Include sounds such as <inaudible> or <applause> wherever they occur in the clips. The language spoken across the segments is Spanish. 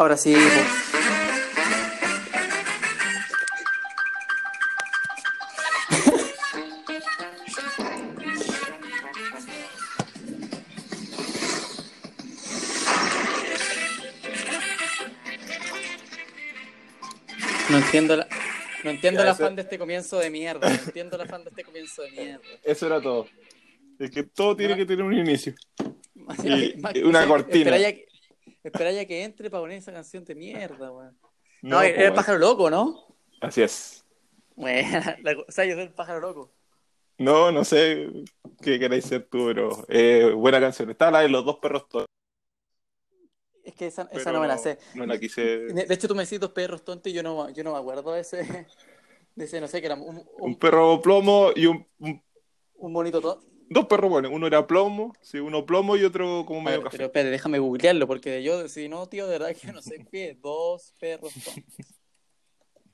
Ahora sí. No entiendo la, no entiendo eso- afán de este comienzo de mierda. No entiendo el afán de este comienzo de mierda. Eso era todo. Es que todo tiene que tener un inicio. <laughs> Y- y una cortina. Espera ya que, espera ya que entre para poner esa canción de mierda, weón. No, No, era el pájaro loco, ¿no? Así es. Bueno, <laughs> la, o sea, yo soy el pájaro loco. No, no sé qué queréis ser tú, pero eh, buena canción. Está la de los dos perros tontos. Es que esa, esa no me la sé. No la quise. De de hecho, tú me decís dos perros tontos y yo no, yo no me acuerdo de ese, <laughs> de ese, no sé, que era un, Un un, perro plomo y un, un- un bonito tonto. Dos perros buenos. Uno era plomo, sí, uno plomo y otro como medio ver, café. pero espérate, déjame googlearlo, porque yo, si no, tío, de verdad que no sé qué. Dos perros tontos.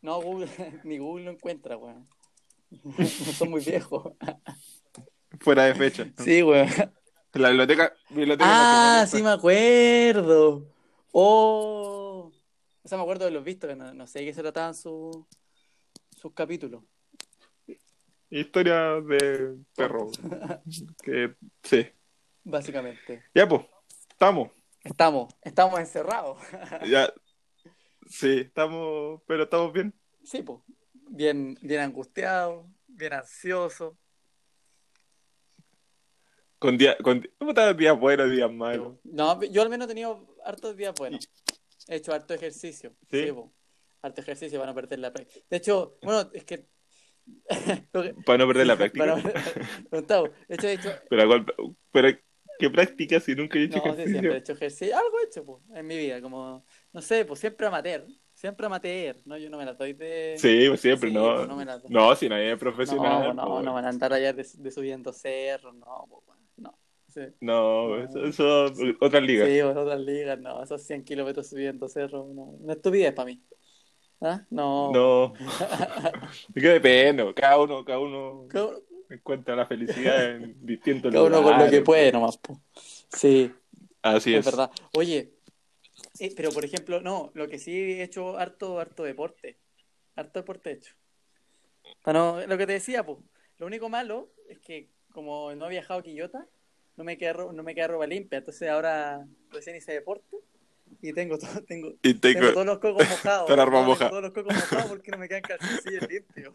No, Google, <laughs> ni Google lo encuentra, weón. <laughs> Son muy viejos. Fuera de fecha. Sí, weón. La biblioteca. biblioteca Ah, sí me acuerdo. Oh. O sea, me acuerdo de los vistos, que no, no sé de qué se trataban sus sus capítulos. Historia de perro. <laughs> que sí. Básicamente. Ya, pues. Estamos. Estamos, estamos encerrados. <laughs> Ya. Sí, estamos. Pero estamos bien. Sí, pues. Bien, bien angustiados, bien ansiosos. Con día, con, ¿Cómo están días buenos, días malos? No, yo al menos he tenido hartos días buenos. He hecho harto ejercicio. ¿Sí? Sí, po. Harto ejercicio para no perder la práctica. De hecho, bueno, es que. Para no perder la <laughs> práctica. para- hecho, hecho. Pero, ¿cuál- pero, ¿qué práctica si nunca he hecho No, ejercicio? siempre he hecho ejercicio. Algo he hecho, pues, en mi vida. Como, no sé, pues siempre amateur. Siempre amateur. No, yo no me la doy de. Sí, pues siempre, Sí, no. pues, no me la- No, si nadie es no, profesional. no, pues, no van a andar allá de, de subiendo cerros. No, bueno, no. Sí. No, eso, eso otras ligas. Sí, otras ligas, no, esos 100 kilómetros subiendo cerro, no, una estupidez para mí. ¿Ah? No. No. Es que depende, cada uno, cada uno Cada encuentra la felicidad en distintos cada uno con lo lugares. que puede nomás. po. Sí, Así es es. verdad. Oye, eh, pero por ejemplo, no, lo que sí he hecho harto, harto deporte. Harto deporte he hecho. Para no, lo que te decía, pues, lo único malo es que como no he viajado a Quillota, no me queda, no me queda ropa limpia, entonces ahora recién hice deporte y tengo todo, <laughs> tengo, Y Tengo tengo, todos los cocos <laughs> mojados. Toda mojada. Todos los cocos mojados porque no me quedan calzoncillos limpios.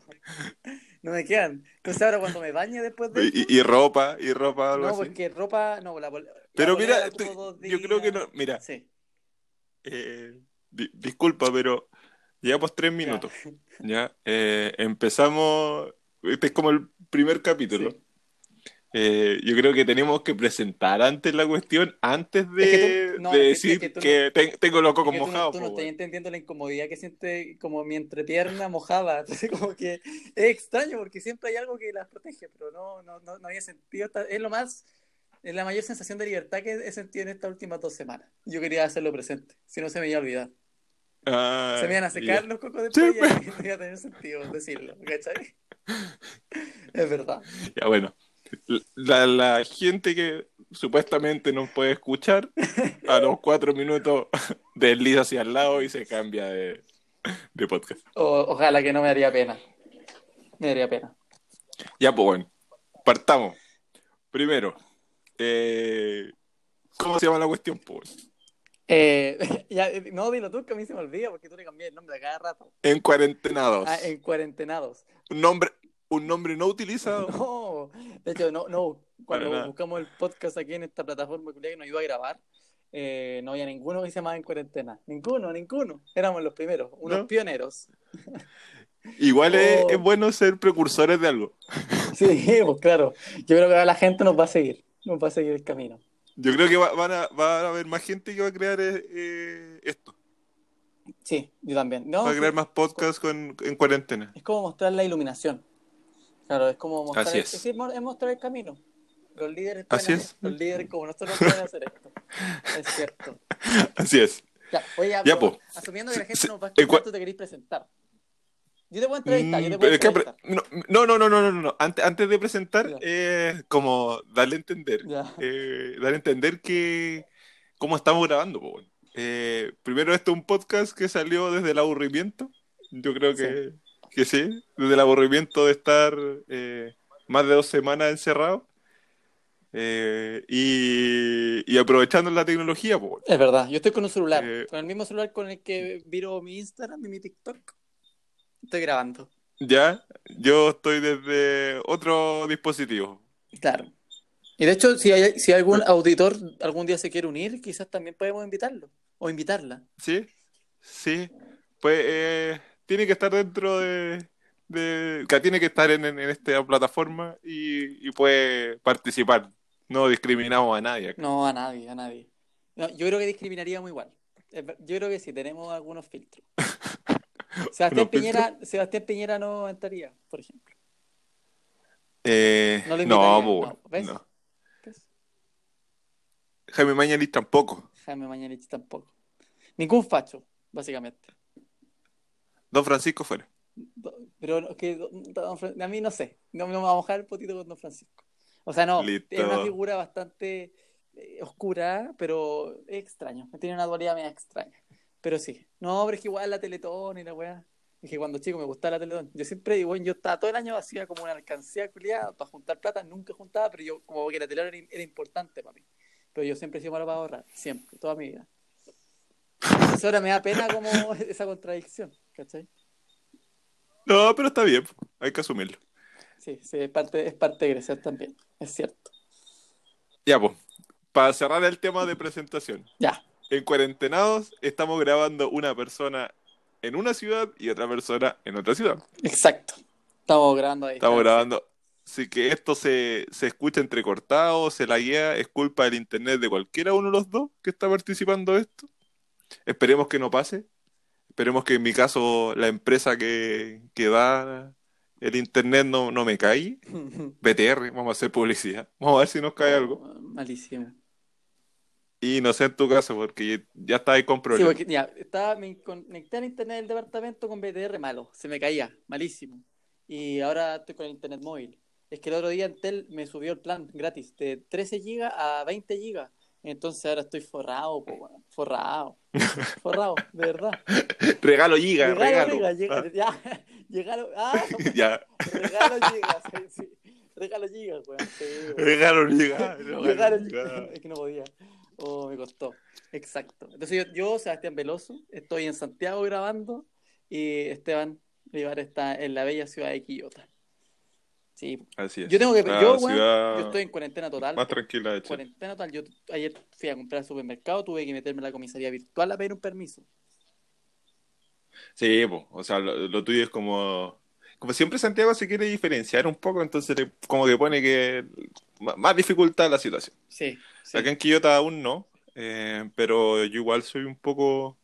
No me quedan. Entonces ahora cuando me bañe después de y, y ropa, y ropa, algo No, así. porque ropa, no, la, la Pero mira, la yo creo que no, mira, Sí. eh, di- disculpa, pero llevamos tres minutos. Ya, Eh, empezamos, este es como el primer capítulo. Sí. Eh, yo creo que tenemos que presentar antes la cuestión, antes de, Es que tú- no, de es que- decir es que que, tengo los cocos Es que tú no, mojados. tú no estás entendiendo la incomodidad que siente como mi entrepierna mojada. <laughs> Entonces, como que es extraño porque siempre hay algo que las protege, pero no, no, no, no había sentido. Es lo más, es la mayor sensación de libertad que he sentido en estas últimas dos semanas. Yo quería hacerlo presente, si no se me iba a olvidar. Ah, Se me iban a secar ya. los cocos después Sí, y ahí <laughs> no iba a tener sentido decirlo, ¿cachai? <laughs> Es verdad. Ya, bueno. La, la gente que supuestamente nos puede escuchar, a los cuatro minutos desliza hacia el lado y se cambia de, de podcast. O- ojalá que no me haría pena. Me daría pena. Ya, pues bueno, partamos. Primero, eh, ¿cómo se llama la cuestión? Pues, Eh, <laughs> ya, no, dilo tú, que a mí se me olvida porque tú le cambias el nombre a cada rato. en cuarentenados. Ah, en cuarentenados. Un nombre, un nombre no utilizado. No, de hecho, no, no. <laughs> Cuando buscamos el podcast aquí en esta plataforma que nos ayuda a grabar, eh, no había ninguno que se llamaba En Cuarentena. Ninguno, ninguno. Éramos los primeros, unos ¿No? pioneros. <laughs> Igual es, Oh. es bueno ser precursores de algo. <laughs> Sí, pues claro. Yo creo que ahora la gente nos va a seguir. Nos va a seguir el camino. Yo creo que va, van a, va a haber más gente que va a crear eh, eh, esto. Sí, yo también. No, va a crear más podcasts con, en cuarentena. Es como mostrar la iluminación. Claro, es como mostrar, Así el, es. es mo- es mostrar el camino. Los líderes, Así es. los líderes como nosotros pueden hacer esto. Es cierto. <laughs> Así es. Ya, oye, ya, po. asumiendo que la gente Se- nos va a escuchar, tú te querés presentar. Yo te puedo entrevistar, yo te Mm, es que apre- entrevistar. no, no, no, no, no, no, no. Antes, antes de presentar, eh, como darle a entender, eh, darle a entender que cómo estamos grabando, po, eh, primero esto es un podcast que salió desde el aburrimiento. Yo creo que sí, que sí desde el aburrimiento de estar eh, más de dos semanas encerrado. Eh, y, y aprovechando la tecnología. Es verdad, yo estoy con un celular, Eh, con el mismo celular con el que viro mi Instagram y mi TikTok. Estoy grabando. Ya, yo estoy desde otro dispositivo. Claro. Y de hecho, si hay, si algún auditor algún día se quiere unir, quizás también podemos invitarlo o invitarla. ¿Sí? Sí. Pues eh, tiene que estar dentro de, de- que tiene que estar en, en esta plataforma y, y puede participar. No discriminamos a nadie. acá. No, a nadie, a nadie. No, yo creo que discriminaríamos igual. Yo creo que sí, tenemos algunos filtros. <laughs> Sebastián ¿Unos Piñera, Sebastián Piñera no entraría, por ejemplo. Eh, No lo no, pues, no, ¿ves? no. ¿Ves? Jaime Mañalich tampoco. Jaime Mañalich tampoco. Ningún facho, básicamente. Don Francisco fuera. Pero no- que don- don Fran- a mí no sé, no me vamos a mojar el potito con Don Francisco. O sea, no, Listo. es una figura bastante eh, oscura, pero es extraño. Tiene una dualidad media extraña. Pero sí, no, pero es que igual la Teletón y la weá. Es que cuando chico me gustaba la Teletón. Yo siempre, digo, bueno, yo estaba todo el año hacía como una alcancía culiada para juntar plata, nunca juntaba, pero yo como que la Teletón era, era importante para mí. Pero yo siempre he sido malo para ahorrar, siempre, toda mi vida. Entonces ahora me da pena como <laughs> esa contradicción, ¿cachai? No, pero está bien. Hay que asumirlo. Sí, sí, es parte, es parte de crecer también, es cierto. Ya, pues. Para cerrar el tema de presentación. Ya, En Cuarentenados estamos grabando una persona en una ciudad y otra persona en otra ciudad. exacto. Estamos grabando ahí. Estamos grabando. Así que esto se, se escucha entrecortado, se la guía, es culpa del internet de cualquiera uno de los dos que está participando de esto. Esperemos que no pase. Esperemos que en mi caso la empresa que, que da el internet no, no me cae. <laughs> BTR, vamos a hacer publicidad. Vamos a ver si nos cae algo. Malísimo. Y no sé en tu caso, porque ya está ahí con Sí, problemas. porque ya, estaba, me conecté al internet del departamento con BTR malo, se me caía, malísimo. Y ahora estoy con el internet móvil. Es que el otro día Entel me subió el plan gratis de 13 gigas a 20 gigas. Entonces ahora estoy forrado, po, <laughs> forrado. Forrado, de verdad. Regalo giga, regalo. Regalo, llega- ya, llegaron, ah, Ah, ya, <laughs> <laughs> regalo gigas, sí, sí. Regalo gigas, weón. sí, regalo giga. Llegaron, giga. es que no podía. Oh, me costó. Exacto. Entonces yo, yo, Sebastián Veloso, estoy en Santiago grabando y Esteban Rivar está en la bella ciudad de Quillota. Sí. Así es. Yo tengo que La yo, estoy en cuarentena total. más tranquila de Chile. Cuarentena total. Yo ayer fui a comprar al supermercado, tuve que meterme a la comisaría virtual a pedir un permiso. Sí, po, o sea, lo, lo tuyo es como... Como siempre Santiago se quiere diferenciar un poco, entonces le- como que pone que más dificultad la situación. Sí. sí. Acá en Quillota aún no, eh, pero yo igual soy un poco,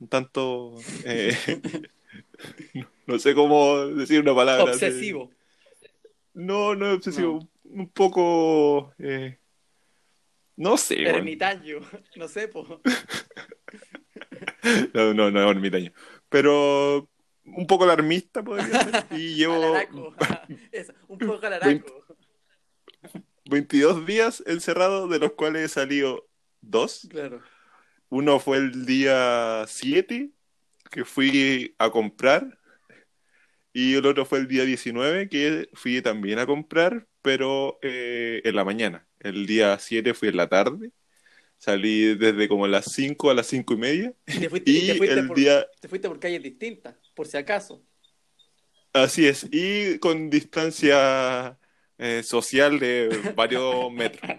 un tanto, eh, <laughs> <laughs> no, no sé cómo decir una palabra. así. No, no es obsesivo, un poco, eh, no sé. Ermitaño. No sé, po. <laughs> no, no, no es ermitaño, pero un poco alarmista podría ser, y <laughs> llevo. <laughs> Eso, un poco alaraco. 22 días encerrado, de los cuales he salido dos. Claro. Uno fue el día 7, que fui a comprar, y el otro fue el día 19, que fui también a comprar, pero eh, en la mañana. El día 7 fui en la tarde, salí desde como las 5 a las 5 y media, Y te fuiste, y <laughs> y te fuiste el por, día, te fuiste por calles distintas, por si acaso. así es, y con distancia eh, social de varios <laughs> metros.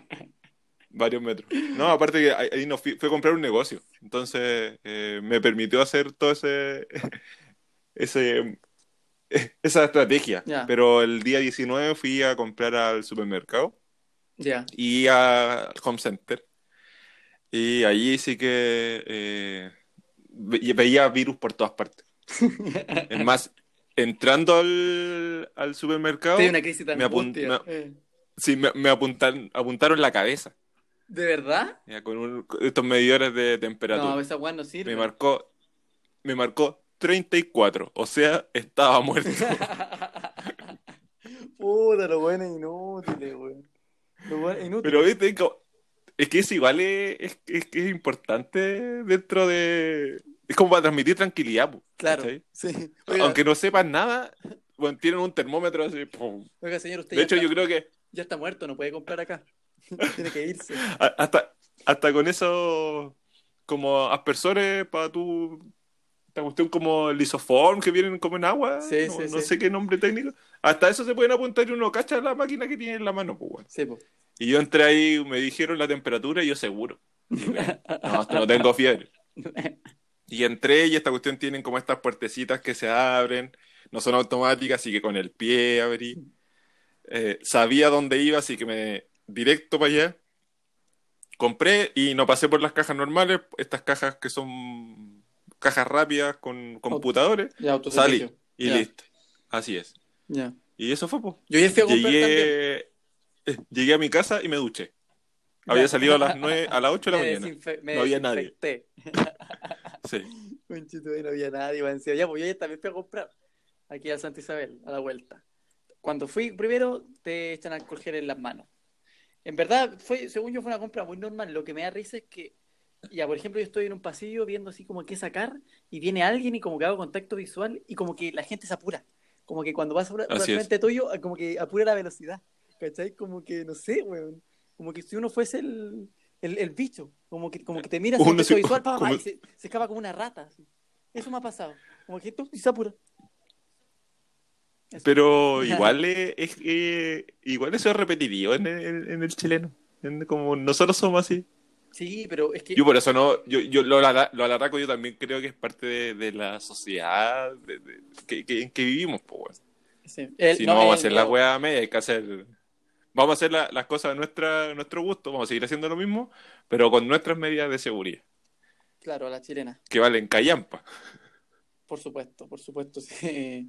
Varios metros. No, aparte que ahí ahí no fui, fui a comprar un negocio. Entonces eh, me permitió hacer todo ese, <laughs> ese <laughs> esa estrategia. Pero el día 19 fui a comprar al supermercado Ya. y a Home Center. Y allí sí que eh, ve- veía virus por todas partes. <laughs> Es más, entrando al, al supermercado, una crisis de me apun- angustia. me- Eh. sí, me, me apuntan, apuntaron la cabeza. ¿De verdad? Ya, con, un- estos medidores de temperatura. No, esa no sirve. me marcó, me marcó 34, o sea, estaba muerto. <laughs> Puta, lo bueno es inútil, weón. Lo bueno es inútil. Pero viste, Es que es igual, es, es, es que es importante dentro de... Es como para transmitir tranquilidad, po, Claro, sí. Oiga, Aunque no sepan nada, bueno, tienen un termómetro así. pum. oiga, señor, usted De hecho, está, yo creo que ya está muerto, no puede comprar acá. <laughs> Tiene que irse. a- hasta, hasta con eso, como aspersores para tu... Esta cuestión como lisoform que vienen como en agua, Sí, no, sí, no sí. sé qué nombre técnico. Hasta eso se pueden apuntar y uno cacha la máquina que tiene en la mano, pues. Sí, po. Y yo entré ahí, me dijeron la temperatura y yo seguro. <laughs> No, no tengo fiebre. <laughs> Y entré y esta cuestión tienen como estas puertecitas que se abren, no son automáticas, así que con el pie abrí. Eh, sabía dónde iba, así que me directo para allá. Compré y no pasé por las cajas normales, estas cajas que son cajas rápidas con computadores, Ya, salí y Ya. listo. Así es. Ya. Y eso fue, pues. Yo ya fui a comprar. Llegué, eh, llegué a mi casa y me duché. Había salido a las 9, a las 8 de la <laughs> Me mañana. me No había nadie. Sí. <laughs> Conchito, no había nadie, va encima. Ya, pues yo ya también fui a comprar. Aquí a Santa Isabel, a la vuelta. Cuando fui primero, te echan alcohol gel en las manos. En verdad, fue, según yo, fue una compra muy normal. Lo que me da risa es que, ya, por ejemplo, yo estoy en un pasillo viendo así como qué sacar y viene alguien y como que hago contacto visual y como que la gente se apura. Como que cuando vas es. frente tuyo, como que apura la velocidad. ¿Cachai? Como que, no sé, weón. Como que si uno fuese el, el, el bicho. Como que, como que te miras contacto se- visual <laughs> pa, pa, y se, se escapa como una rata. así. Eso me ha pasado. Como que tú y se apura. Eso. Pero <laughs> igual es, es- eh, igual eso es repetitivo en el, en el chileno. En- como nosotros somos así. Sí, pero es que. Yo por eso no, yo, yo lo, ala- lo alarraco yo también creo que es parte de, de la sociedad de- de- que, que- en que vivimos, pues, weón. sí, el- Si no, vamos a hacer la weá media, hay que hacer. Vamos a hacer la- las cosas a nuestra, nuestro gusto, vamos a seguir haciendo lo mismo, pero con nuestras medidas de seguridad, Claro, a la chilena. que valen callampa. Por supuesto, por supuesto. Sí.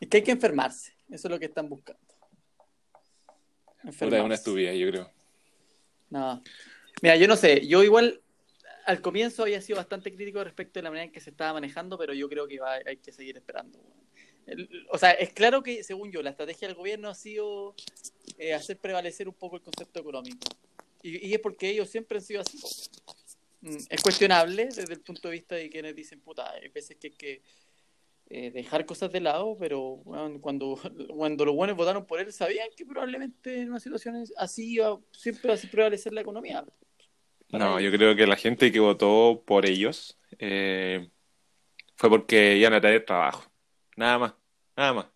Es que hay que enfermarse. Eso es lo que están buscando. Puta, es Enfermarse. una estupidez, yo creo. No. Mira, yo no sé, yo igual al comienzo había sido bastante crítico respecto de la manera en que se estaba manejando, pero yo creo que va, hay que seguir esperando. o sea, es claro que, según yo, la estrategia del gobierno ha sido eh, hacer prevalecer un poco el concepto económico. Y, y es porque ellos siempre han sido así. Mm, Es cuestionable desde el punto de vista de quienes dicen, puta, hay veces que hay que eh, dejar cosas de lado, pero cuando, <laughs> cuando los buenos votaron por él, sabían que probablemente en una situación así iba siempre a hacer prevalecer la economía. No, yo creo que la gente que votó por ellos eh, fue porque iban a traer trabajo. Nada más, nada más.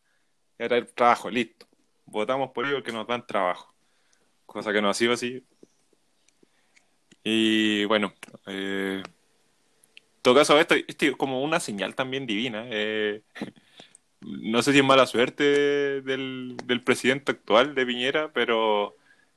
Iban a traer trabajo, listo. Votamos por ellos porque nos dan trabajo. Cosa que no ha sido así. Y bueno, eh, en todo caso, esto, esto es como una señal también divina. eh, <laughs> no sé si es mala suerte del, del presidente actual de Piñera, pero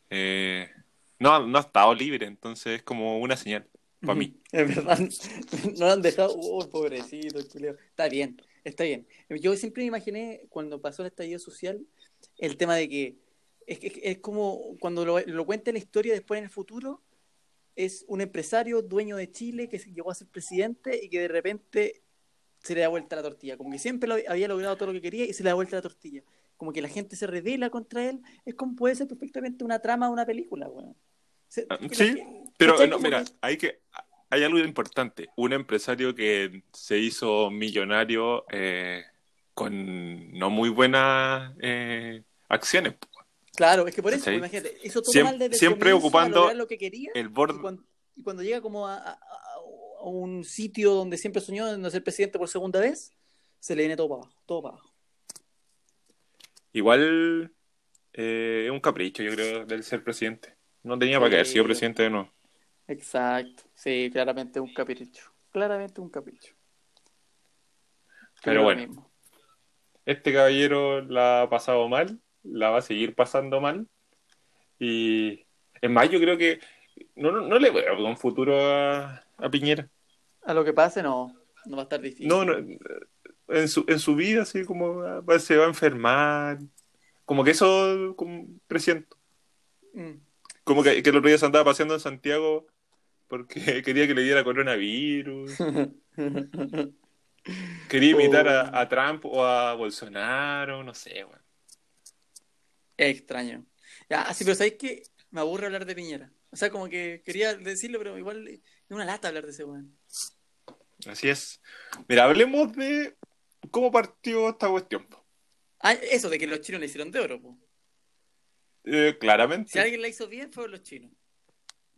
eh, no, no ha estado libre, entonces es como una señal para mí. <laughs> Es verdad, no lo han dejado. Oh, pobrecito, el culeo. Está bien, está bien. Yo siempre me imaginé, cuando pasó el estallido social, el tema de que es, es, es como cuando lo, lo cuenta la historia después en el futuro, es un empresario dueño de Chile que llegó a ser presidente y que de repente se le da vuelta la tortilla. Como que siempre lo, había logrado todo lo que quería y se le da vuelta la tortilla. Como que la gente se revela contra él. Es como puede ser perfectamente una trama de una película. Se- Ah, sí, gente- Pero ¿cachai? no, mira, que- hay que hay algo importante. Un empresario que se hizo millonario eh, con no muy buenas eh, acciones. Claro, es que por eso, imagínate, hizo todo Siem- mal desde siempre ocupando para lograr lo que quería El y borde, cuando, y cuando llega como a, a- a un sitio donde siempre soñó de ser presidente por segunda vez, se le viene todo para abajo, todo para abajo. Igual eh, es un capricho, yo creo, del ser presidente. No tenía para qué haber sido presidente de nuevo. Exacto, sí, claramente un capricho, claramente un capricho. Pero bueno. mismo. Este caballero la ha pasado mal, la va a seguir pasando mal. Y es más, yo creo que no, no, no le veo un futuro a, a Piñera. A lo que pase, no, no va a estar difícil. No, no, en su, en su vida, así como va- se va a enfermar. Como que eso como presiento. Mm. Como que, que el otro día se andaba paseando en Santiago porque <laughs> quería que le diera coronavirus. Quería imitar Oh. a, a Trump o a Bolsonaro, no sé, weón. Es extraño. Ya, sí, pero ¿sabéis que Me aburre hablar de Piñera. O sea, como que quería decirlo, pero igual es una lata hablar de ese weón. Así es. Mira, hablemos de cómo partió esta cuestión. po. Ah, eso de que los chinos le hicieron de oro, po. Eh, claramente. Si alguien la hizo bien, fueron los chinos.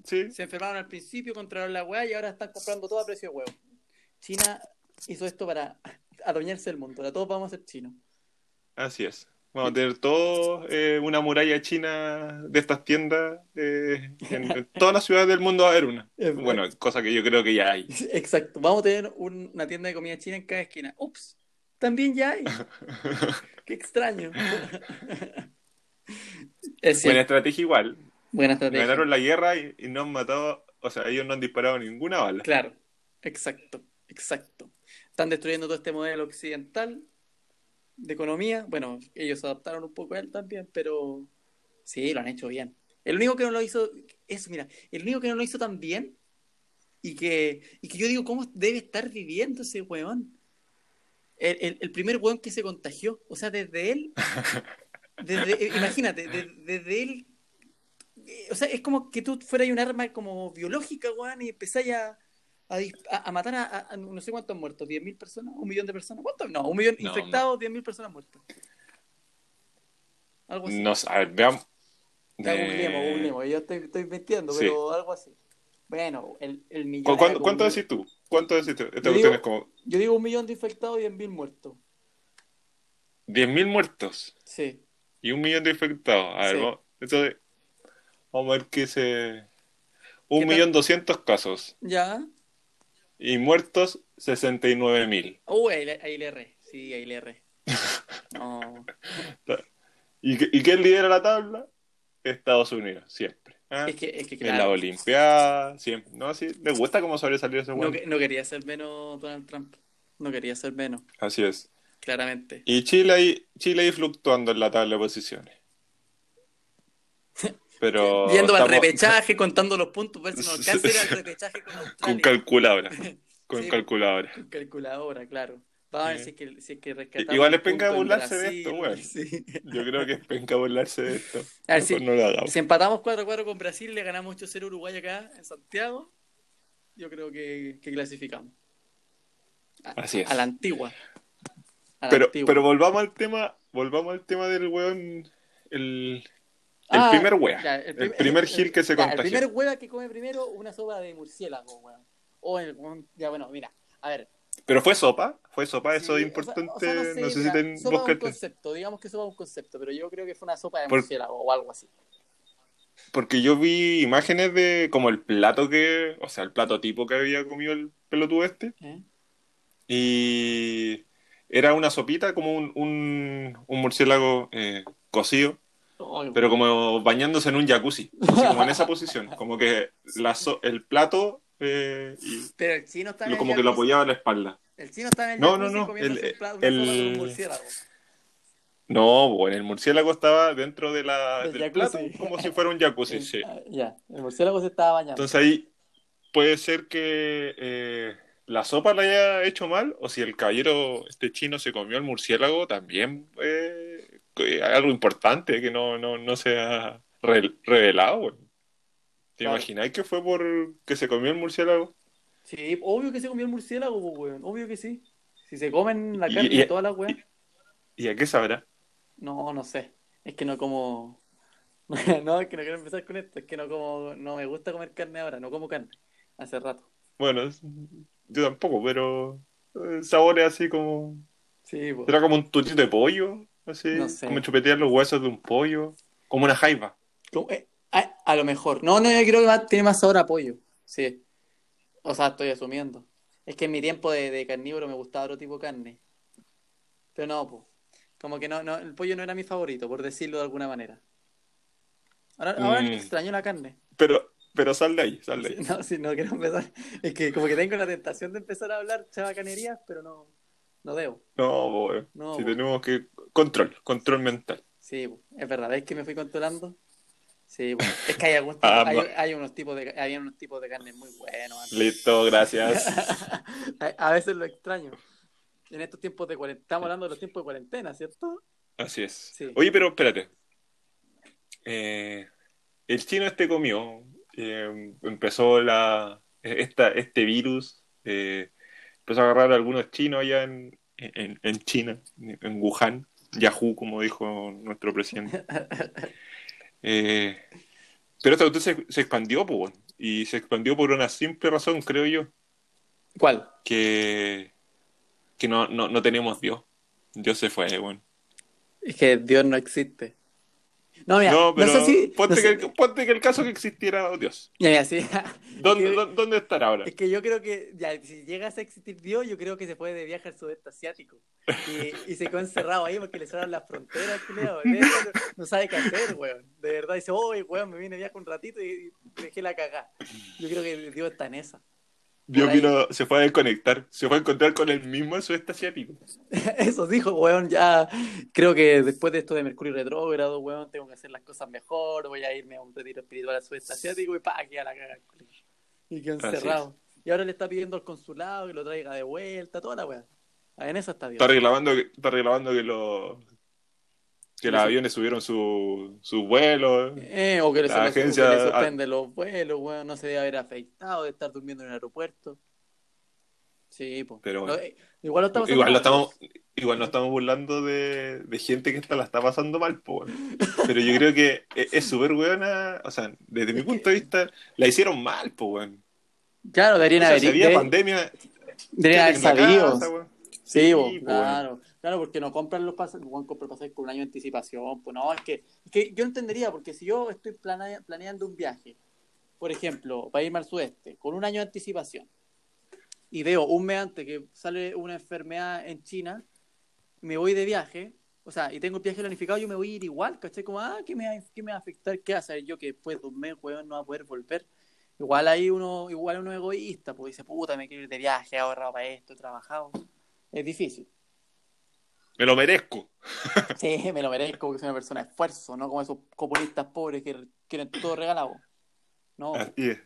Sí. Se enfermaron al principio, controlaron la weá y ahora están comprando todo a precio de huevo. China hizo esto para <laughs> adueñarse del mundo. Ahora todos vamos a ser chinos. Así es. Vamos a tener todo eh, una muralla china de estas tiendas. eh, en, todas las ciudades del mundo va a haber una. <laughs> Bueno, cosa que yo creo que ya hay. <laughs> Exacto. Vamos a tener un- una tienda de comida china en cada esquina. Ups, también ya hay. <laughs> Qué extraño. <laughs> Es Buena cierto. estrategia igual. Buena estrategia. Ganaron la guerra y, y no han matado, o sea, ellos no han disparado ninguna bala. Claro, exacto, exacto. Están destruyendo todo este modelo occidental de economía. Bueno, ellos se adaptaron un poco a él también, pero sí, lo han hecho bien. El único que no lo hizo, eso, mira, el único que no lo hizo tan bien y que, y que yo digo, ¿cómo debe estar viviendo ese weón? El, el- el primer weón que se contagió, o sea, desde él, <laughs> desde, eh, imagínate, de- desde él, eh, o sea, es como que tú fueras un arma como biológica, weón, y empezáis a, a, matar a, no sé cuántos muertos, ¿10.000 personas? ¿Un millón de personas? ¿Cuántos? No, un millón No, infectados, 10.000 personas muertas. Algo así. No sé, a ver, veamos. Ya Eh, googleemos, googleemos. Yo estoy, estoy mintiendo, sí. pero algo así. Bueno, el, el millón. ¿cu- ¿Cuánto, cuánto decís tú? ¿Cuánto tú? Esta Yo cuestión digo- es como Yo digo un millón de infectados y 10.000 muertos. 10.000 muertos Sí. y un millón de infectados. A ver, Sí. vamos, entonces, vamos a ver qué se... ¿Qué Un millón doscientos casos ¿Ya? y muertos 69.000. Uh, ahí, le- ahí le erré. Sí, ahí le erré. <laughs> No. ¿Y, ¿Y quién lidera la tabla? Estados Unidos, siempre. ¿Ah? Es que, es que En la claro. Olimpiada. No, sí, le gusta cómo sobresalir ese No, weón. que- no quería ser menos Donald Trump. No quería ser menos, Así es. claramente. Y Chile ahí, Chile ahí fluctuando en la tabla de posiciones. Pero <laughs> Viendo al estamos repechaje, contando los puntos, ver si nos alcanza ir al <laughs> repechaje con calculadora. <laughs> Con Sí. calculadora. Con calculadora, claro. Vamos a ver Sí. si es que, si es que rescatamos Igual es penca burlarse de esto, <laughs> sí. Yo creo que es penca burlarse de esto. A ver, si, no lo hagamos. si empatamos 4-4 con Brasil, le ganamos 8-0 a Uruguay acá en Santiago, yo creo que, que clasificamos. A, Así es. a la antigua. A la Pero, antigua. pero volvamos al tema, volvamos al tema del weón, el, el Ah, primer wea, ya, el, prim- primer gil que se ya, El primer hueva que come primero, una sopa de murciélago, weón. O el, ya, bueno, mira, a ver. Pero fue sopa, fue sopa, eso Sí, es importante, o sea, no, sé, si mira, ten, sopa vos es un concepto, digamos que sopa es un concepto, pero yo creo que fue una sopa de Por- murciélago o algo así. Porque yo vi imágenes de como el plato que, o sea, el plato tipo que había comido el pelotudo este, ¿eh? y era una sopita como un, un, un murciélago eh, cocido, Ay, pero como bañándose en un jacuzzi, así como en esa posición, como que la so- el plato eh, y Pero el chino está en como que lo apoyaba a la espalda. El chino está en el No, no, no, el- el- murciélago. No, bueno, el murciélago estaba dentro de la, Del plato, como si fuera un jacuzzi, El- sí. ah, Ya, el murciélago se estaba bañando. Entonces ahí puede ser que eh, la sopa la haya hecho mal, o si el caballero este chino se comió el murciélago, también eh, algo importante que no, no, no se ha re- revelado. ¿Te Claro. imagináis que fue por que se comió el murciélago? Sí, obvio que se comió el murciélago, weón. Obvio que sí. Si se comen la Y- carne y- de todas las weas. ¿Y a qué sabrá? No, no sé. Es que no como. <laughs> No, es que no quiero empezar con esto. Es que no como. No me gusta comer carne ahora. No como carne. Hace rato. Bueno, yo tampoco, pero el sabor es así como... Sí, pues. Era como un tutito de pollo, así, No sé. como chupetear los huesos de un pollo, como una jaiba. Como- eh, a, a lo mejor. No, no, yo creo que va- tiene más sabor a pollo. Sí. O sea, estoy asumiendo. Es que en mi tiempo de, de carnívoro me gustaba otro tipo de carne. Pero no, pues. Como que no, no, el pollo no era mi favorito, por decirlo de alguna manera. Ahora, ahora Mm. extraño la carne. Pero, pero sal de ahí, sal de ahí. <laughs> no, sí, no quiero empezar. Es que como que tengo la tentación de empezar a hablar chabacanerías, pero no, no debo. No, bo, No, si tenemos que... Control, control mental. Sí, es verdad, ¿ves que me fui controlando? Sí, po. es que hay, algún <laughs> tipo- Ah, hay, unos tipos de hay unos tipos de carne muy buenos. antes. Listo, gracias. <laughs> a, a veces lo extraño. En estos tiempos de cuarentena, estamos hablando de los tiempos de cuarentena, ¿cierto? Así es. Sí. Oye, pero espérate. Eh, el chino este comió eh, empezó la, esta, este virus, eh, empezó a agarrar a algunos chinos allá en, en, en China, en Wuhan, Yahoo, como dijo nuestro presidente. <laughs> Eh, pero esta cuestión se, se expandió, pues, y se expandió por una simple razón, creo yo, ¿Cuál? que, que no, no, no tenemos Dios. Dios se fue, bueno. Es que Dios no existe. No, mira, No, pero sé si. ponte, no sé- que, ponte que el caso que existiera Dios. Ya, ya, sí. <laughs> ¿Dónde, que- dónde, estará ahora? Es que yo creo que, ya, si llegas a existir Dios, yo creo que se puede de viaje al sudeste asiático. Y, y se quedó encerrado ahí porque le cerraron las fronteras, <laughs> No, sabe qué hacer, weón. De verdad, dice, oye, weón, me vine de viaje un ratito y, y dejé la cagada. Yo creo que Dios está en esa. Vino, se fue a desconectar, se fue a encontrar con el mismo sudeste asiático. <laughs> Eso dijo, weón, ya creo que después de esto de Mercurio retrógrado, weón, tengo que hacer las cosas mejor, voy a irme a un retiro espiritual al sudeste asiático y pa, aquí a la culiao. Y quedó encerrado. Y ahora le está pidiendo al consulado que lo traiga de vuelta, toda la weón. En esa está Dios. Está reclamando que, está reclamando que los que los Sí. aviones subieron su, sus vuelos. Eh, o que, La agencia- que le suspende los vuelos, weón, no se debe haber afectado de estar durmiendo en el aeropuerto. Sí, pues. Pero bueno. igual lo estamos Igual, lo estamos, igual nos estamos burlando de, de gente que esta la está pasando mal, po. Pero yo creo que es es súper buena, o sea, desde mi punto de vista, la hicieron mal, po, weón. Claro, O deberían sea, haber si había de- pandemia, deberían haber sabido. casa. Sí, Sí, po, claro. Claro, porque no compran los pasajes, Juan compra pasajes con un año de anticipación. Pues no, es que, que yo entendería, porque si yo estoy plane- planeando un viaje, por ejemplo, para irme al sudeste, con un año de anticipación, y veo un mes antes que sale una enfermedad en China, me voy de viaje, o sea, y tengo el viaje planificado, yo me voy a ir igual, ¿cachai? Como, ah, ¿qué me, qué me va a afectar? ¿Qué saber yo que después de un mes, weón, no va a poder volver? Igual ahí uno, igual uno egoísta, pues dice, puta, me quiero ir de viaje, he ahorrado para esto, he trabajado. Es difícil. Me lo merezco. <laughs> Sí, me lo merezco porque soy una persona de esfuerzo, no como esos comunistas pobres que quieren todo regalado. No, Así es.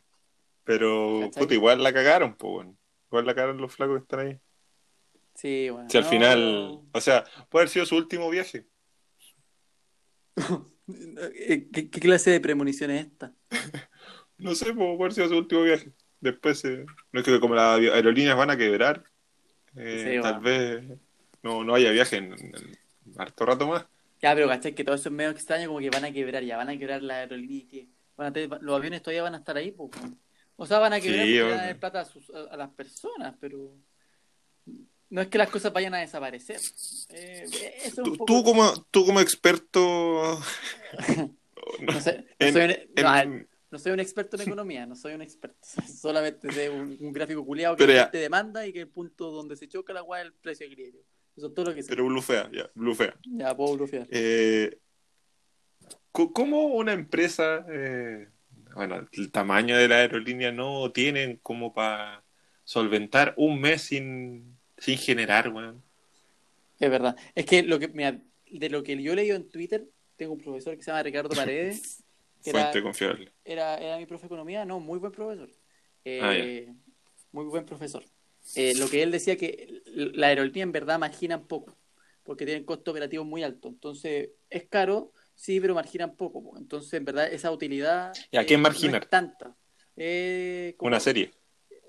Pero, puta, igual la cagaron, po. Igual la cagaron los flacos que están ahí. sí, bueno. Si al no, final, o sea, puede haber sido su último viaje. <laughs> Eh, ¿Qué, qué clase de premonición es esta? <laughs> No sé, puede haber sido su último viaje. Después, eh, no es que como las aerolíneas van a quebrar, eh, Sí, tal bueno. vez no, no haya viaje en, en harto rato más. Ya, pero ¿cachai? Que todo eso es medio extraño, como que van a quebrar, ya van a quebrar la aerolínea y que van a tener- los aviones todavía van a estar ahí, pues. O sea, van a quebrar Sí, van a dar plata a, sus- a- a las personas, pero no es que las cosas vayan a desaparecer. Eh, eso es un Tú, poco... tú como, tú como experto... <laughs> No sé, no en- soy un- no, a ver, en- No soy un experto en economía, no soy un experto. <laughs> Solamente sé un, un gráfico culiado que gente demanda y que el punto donde se choca la weá es el precio de equilibrio. Eso es todo lo que sé. pero blufea, ya, blufea. Ya puedo blufear. Eh, ¿Cómo una empresa, eh, bueno, el tamaño de la aerolínea no tienen como para solventar un mes sin, sin generar, weón? Es verdad. Es que lo que mira, de lo que yo he leído en Twitter, tengo un profesor que se llama Ricardo Paredes, <laughs> era, Fuente confiable. era, era mi profe de economía, no, muy buen profesor. Eh, Ah, muy buen profesor. Eh, lo que él decía que la aerolínea en verdad marginan poco, porque tienen costos operativos muy altos. Entonces, es caro, sí, pero marginan poco. po. Entonces, en verdad, esa utilidad ¿Y a quién eh, marginar? no es tanta. Eh, Una serie.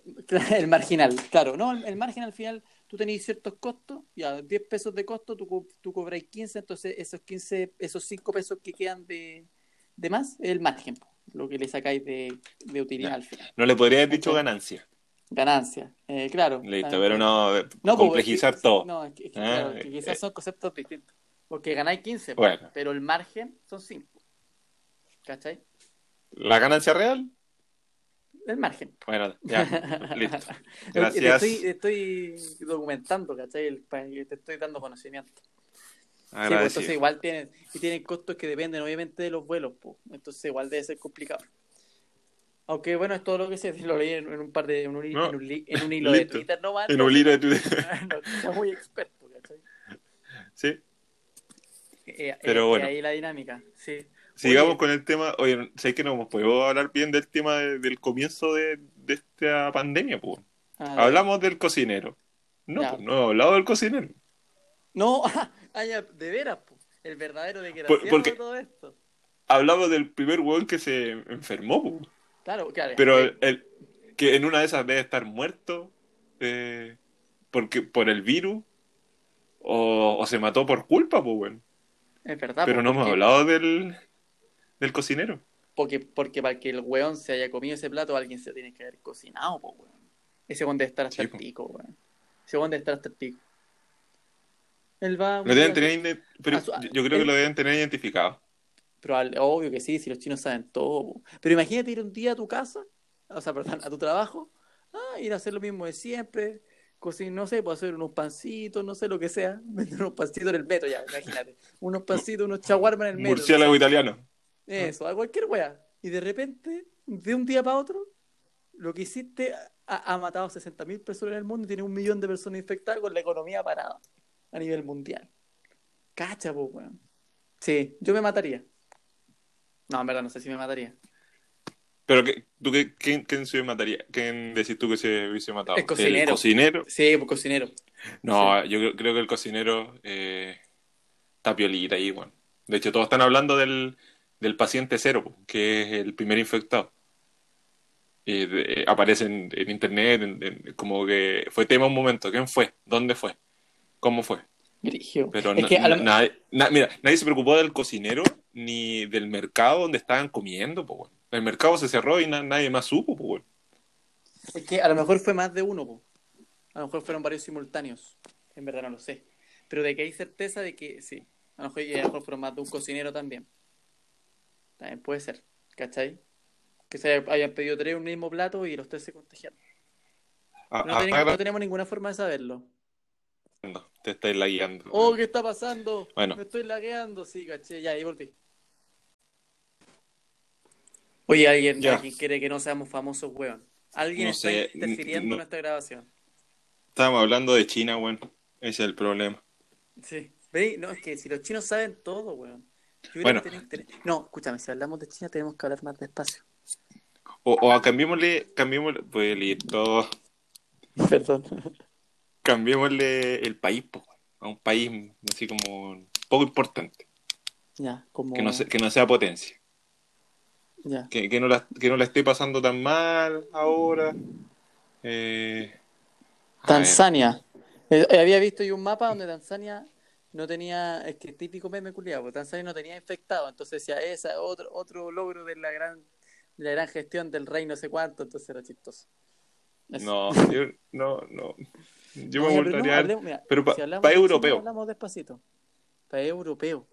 <laughs> El marginal, claro, ¿no? El, el margen al final, tú tenés ciertos costos, ya, 10 pesos de costo, tú, tú cobras 15, entonces esos 15, esos 5 pesos que quedan de, de más, es el margen, lo que le sacáis de, de utilidad Ya. al final. No le podría haber dicho ganancia. Ganancia, eh, claro. Listo, pero no, No, po, complejizar todo. No, es que, es que, Ah, claro, que eh, quizás eh. son conceptos distintos. Porque ganáis 15, po, Bueno. pero el margen son 5. ¿Cachai? ¿La ganancia real? El margen. Bueno, ya, <laughs> listo. Te Gracias. estoy, estoy documentando, ¿cachai? El, te estoy dando conocimiento. Sí, pues, entonces igual tienen, y tienen costos que dependen obviamente de los vuelos, pues. entonces igual debe ser complicado. Aunque bueno, es todo lo que sé, <laughs> lo leí en, en un par de, en un, No. en un, li- en un <laughs> hilo de. Twitter nomás. En un libro de Twitter. <laughs> no, soy muy experto, ¿cachai? Sí. Eh, Pero eh, bueno. ahí la dinámica, sí. Sigamos Oye. con el tema. Oye, sé que no hemos podido hablar bien del tema de- del comienzo de, de esta pandemia, pues. Hablamos del cocinero. No, Ya. pues, no hemos hablado del cocinero. No, ah, ya, de veras, po, el verdadero desgraciado porque- de todo esto. Hablamos del primer weón que se enfermó, pues. Claro, claro. Pero el, que en una de esas debe estar muerto eh, porque, por el virus o, o se mató por culpa, pues, bueno. es verdad. Pero no hemos hablado del, del cocinero. Porque, porque para que el weón se haya comido ese plato, alguien se tiene que haber cocinado, po, weón. Ese weón debe estar hasta el pico, weón. Ese weón debe estar hasta el pico. Él va. Lo deben tener, pero su- yo creo que lo deben tener identificado. Probable- obvio que sí, si los chinos saben todo. Pero imagínate ir un día a tu casa, o sea, perdón, a tu trabajo, ah, ir a hacer lo mismo de siempre, cocinar, no sé, puedo hacer unos pancitos, no sé lo que sea, <laughs> vender unos pancitos en el metro, ya, imagínate. Unos pancitos, unos chaguarmas en el metro. Murciélago italiano. Eso, a cualquier wea. Y de repente, de un día para otro, lo que hiciste ha, ha matado a 60.000 personas en el mundo y tiene un millón de personas infectadas con la economía parada a nivel mundial. Cacha, po, weón. Sí, yo me mataría. No, en verdad, no sé si me mataría. Pero que, ¿tú qué, quién, quién se mataría? ¿Quién decís tú que se hubiese matado? El cocinero. cocinero? Sí, pues cocinero. No, yo creo, creo que el cocinero eh, está piolita ahí, bueno. De hecho, todos están hablando del, del paciente cero, po, que es el primer infectado. Y de- aparece en, en internet, en- en- como que fue tema un momento. ¿Quién fue? ¿Dónde fue? ¿Cómo fue? Grigio. Pero na- que a lo- na- nadie, na- mira, nadie se preocupó del cocinero ni del mercado donde estaban comiendo, po, weón. El mercado se cerró y na- nadie más supo, po, weón. Es que a lo mejor fue más de uno. A lo mejor fueron varios simultáneos. En verdad no lo sé. Pero de que hay certeza de que sí. A lo mejor, y a lo mejor fueron más de un cocinero también. También puede ser. ¿Cachai? Que se hayan pedido tres un mismo plato y los tres se contagiaron. A- No, tenemos, no ninguna forma de saberlo. te estáis la guiando. Oh, ¿qué está pasando? Bueno. Me estoy lagueando. Sí, caché. Ya, ahí volví. Oye, alguien, Ya. alguien quiere que no seamos famosos, weón. Alguien No está sé, interfiriendo no- en nuestra grabación. Estábamos hablando de China, weón. Ese es el problema. Sí. ¿Veis? No, es que si los chinos saben todo, weón. Yo creo Bueno. que No, escúchame, si hablamos de China tenemos que hablar más despacio. O, o cambiémosle, cambiémosle, pues listo, Perdón. cambiémosle el país, po, a un país así como poco importante, Ya, como. que no, se- que no sea potencia, Que, que no la, que no la esté pasando tan mal ahora. Eh, Tanzania. Eh, eh, había visto yo un mapa donde Tanzania no tenía, es que típico meme culiado, porque Tanzania no tenía infectado, entonces decía, esa es otro, otro logro de la gran, de la gran gestión del rey no sé cuánto, entonces era chistoso. Eso. No, yo, no, no. Yo No, me ya, pero no, pero pa- si hablamos pa' de China, europeo. hablamos despacito. Para europeo.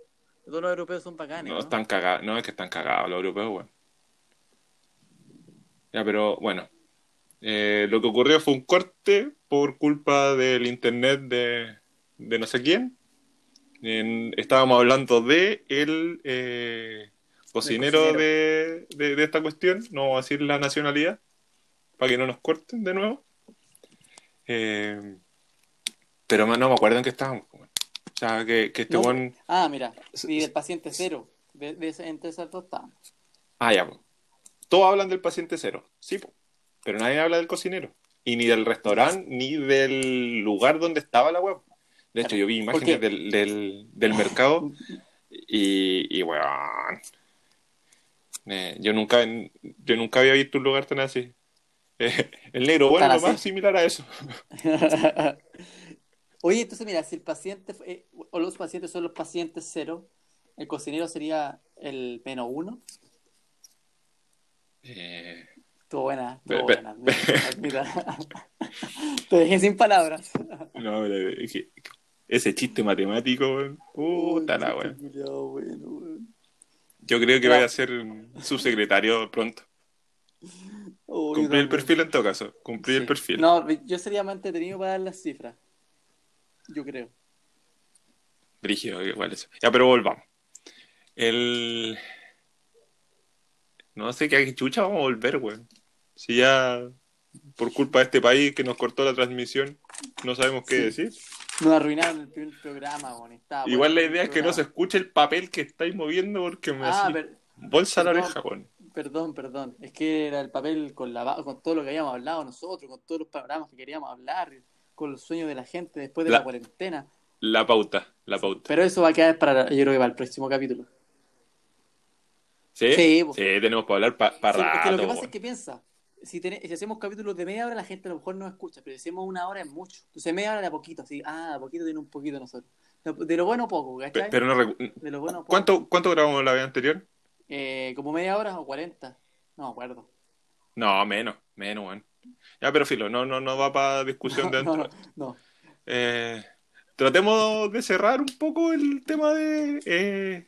Todos los europeos son bacanes. No, ¿no? están cagados. No, es que están cagados los europeos, weón. Ya, pero bueno. Eh, lo que ocurrió fue un corte por culpa del internet de, de no sé quién. En- estábamos hablando de el eh, cocinero, cocinero. De, de- de esta cuestión. No vamos a decir la nacionalidad. Para que no nos corten de nuevo. Eh, pero no me acuerdo en qué estábamos. weón. O sea, que, que este No, Ah, mira, y del paciente cero. De, entre esas dos estábamos. Ah, ya, po. Todos hablan del paciente cero, sí, po. pero nadie habla del cocinero. Y ni del restaurante, ni del lugar donde estaba la web. De hecho, yo vi imágenes del, del, del <laughs> mercado y, y weón. Eh, yo nunca yo nunca había visto un lugar tan así. Eh, <laughs> el negro, bueno, lo más similar a eso. <laughs> Oye, entonces mira, si el paciente eh, o los pacientes son los pacientes cero, el cocinero sería el menos uno. Eh, Estuvo buena, estuvo buena. admito. <laughs> Te dejé sin palabras. no, pero es que- ese chiste matemático, weón. Puta la weón. Yo creo que Ya. vaya a ser subsecretario pronto. Uy, Cumplí el perfil en todo caso. Cumplí el perfil. No, yo sería más entretenido para dar las cifras. Yo creo. Brígido, igual eso. Ya, pero volvamos. El. No sé qué chucha vamos a volver, weón. Si ya por culpa de este país que nos cortó la transmisión, no sabemos qué Sí. decir. Nos arruinaron el primer programa, weón. Estaba Igual la idea es que no se escuche el papel que estáis moviendo porque me Ah, per- bolsa a la perdón. oreja, weón. perdón, perdón. Es que era el papel con, la, con todo lo que habíamos hablado nosotros, con todos los programas que queríamos hablar, con los sueños de la gente después de la, La- cuarentena. La pauta, la pauta. Pero eso va a quedar para, yo creo que para el próximo capítulo. ¿Sí? Sí, tenemos para hablar para Sí, es que rato. lo que pasa es que piensa, si, tene- si hacemos capítulos de media hora, la gente a lo mejor no escucha, pero si hacemos una hora es mucho. Entonces media hora de a poquito, así, ah, de a poquito tiene un poquito nosotros. De, de lo bueno poco. Pero no de lo bueno poco. ¿Cuánto, ¿Cuánto grabamos la vez anterior? Eh, ¿Como media hora o 40? No me acuerdo. No, menos, menos, weón. Ya, pero filo, no, no, no va para discusión <laughs> No, dentro. no, no. Eh, tratemos de cerrar un poco el tema de eh,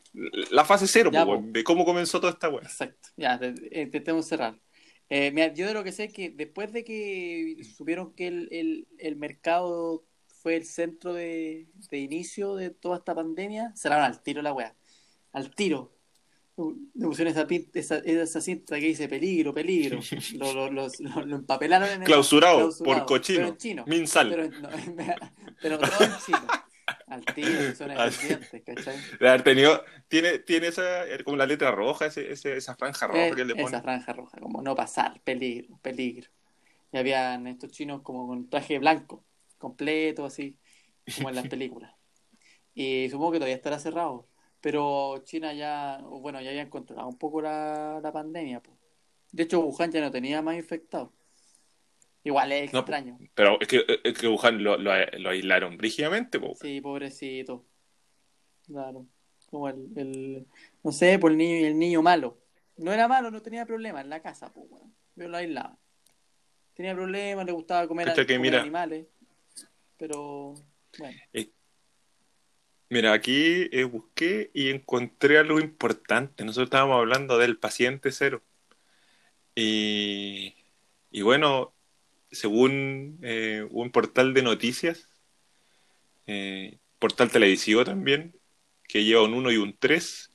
la fase cero, Ya, po, po. weón, de cómo comenzó toda esta weá. Exacto, ya, te- eh, intentemos cerrar. Eh, mira, yo de lo que sé es que después de que supieron que el, el, el mercado fue el centro de, de inicio de toda esta pandemia, cerraron al tiro la weá. Al tiro. Le pusieron esa, esa, esa cinta que dice peligro, peligro. Lo, lo, lo- lo empapelaron en el. Clausurado, clausurado, por cochino. Pero en chino. Minsal. Pero, no, <laughs> pero todo en chino. Al tiro, son eficientes, ¿cachai? <laughs> De haber tenido, tiene, tiene esa, eh, como la letra roja, ese, ese- esa franja roja Eh, que le esa ponen. franja roja, como no pasar, peligro, peligro. Y habían estos chinos como con traje blanco, completo, así, como en las <laughs> películas. Y supongo que todavía estará cerrado. Pero China ya, bueno, ya habían controlado un poco la, la pandemia. po. De hecho, Wuhan ya no tenía más infectados. Igual es No, extraño. Pero es que, es que Wuhan lo, lo, lo aislaron brígidamente, po. Sí, pobrecito. Claro. Como el, el- no sé, por el niño el niño malo. No era malo, no tenía problemas en la casa, pues, weón. Yo lo aislaba. Tenía problemas, le gustaba comer, Cacha que comer mira- animales. Pero, bueno. Mira, aquí eh, busqué y encontré algo importante. Nosotros estábamos hablando del paciente cero. Y, y bueno, según eh, un portal de noticias, eh, portal televisivo también, que lleva un 1 y un 3,